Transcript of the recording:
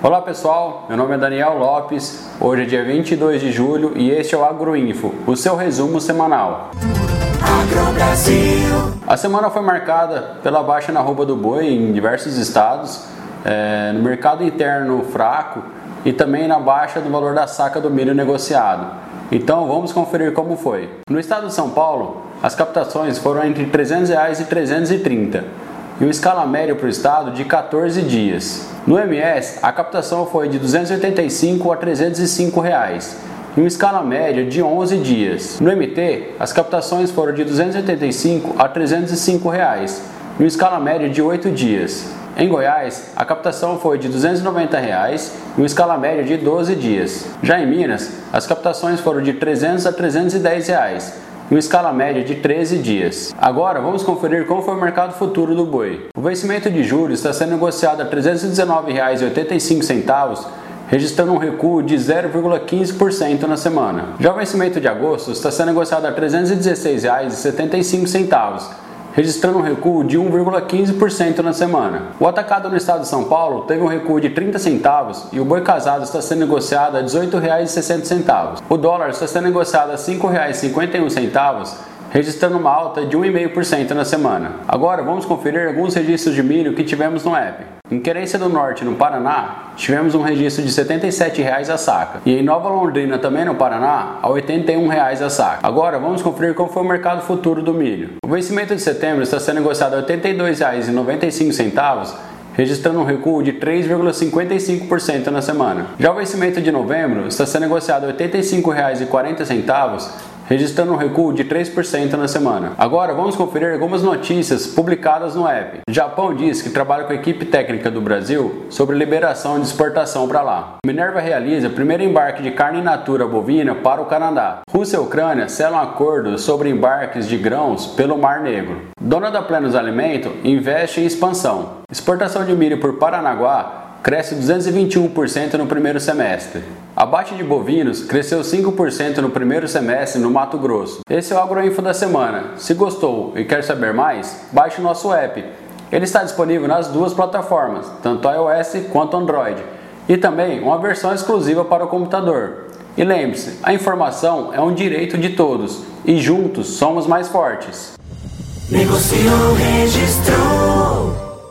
Olá pessoal, meu nome é Daniel Lopes, hoje é dia 22 de julho e este é o Agroinfo, o seu resumo semanal. A semana foi marcada pela baixa na roupa do boi em diversos estados, é, no mercado interno fraco e também na baixa do valor da saca do milho negociado. Então vamos conferir como foi. No estado de São Paulo, as captações foram entre 300 reais e 330 e o escala médio para o estado de 14 dias. No MS, a captação foi de 285 a 305 reais, em uma escala média de 11 dias. No MT, as captações foram de 285 a 305 reais, em uma escala média de 8 dias. Em Goiás, a captação foi de 290 reais, em uma escala média de 12 dias. Já em Minas, as captações foram de R$ 300 a 310 reais, em uma escala média de 13 dias. Agora vamos conferir como foi o mercado futuro do boi. O vencimento de juros está sendo negociado a R$ 319,85 registrando um recuo de 0,15% na semana. Já o vencimento de agosto está sendo negociado a R$ 316,75 registrando um recuo de 1,15% na semana. O atacado no estado de São Paulo teve um recuo de 30 centavos e o boi casado está sendo negociado a R$ 18,60. O dólar está sendo negociado a R$ 5,51 registrando uma alta de 1,5% na semana. Agora vamos conferir alguns registros de milho que tivemos no app. Em Querência do Norte, no Paraná, tivemos um registro de R$ 77,00 a saca. E em Nova Londrina, também no Paraná, a R$ 81,00 a saca. Agora vamos conferir como foi o mercado futuro do milho. O vencimento de setembro está sendo negociado a R$ 82,95 registrando um recuo de 3,55% na semana. Já o vencimento de novembro está sendo negociado a R$ 85,40 registrando um recuo de 3% na semana. Agora vamos conferir algumas notícias publicadas no app. O Japão diz que trabalha com a equipe técnica do Brasil sobre liberação de exportação para lá. Minerva realiza primeiro embarque de carne in natura bovina para o Canadá. Rússia e Ucrânia selam acordos sobre embarques de grãos pelo Mar Negro. Dona da Plenos Alimento investe em expansão. Exportação de milho por Paranaguá cresce 221% no primeiro semestre. Abate de bovinos cresceu 5% no primeiro semestre no Mato Grosso. Esse é o Agroinfo da semana. Se gostou e quer saber mais, baixe o nosso app. Ele está disponível nas duas plataformas, tanto iOS quanto Android, e também uma versão exclusiva para o computador. E lembre-se, a informação é um direito de todos e juntos somos mais fortes. Negociou, registrou.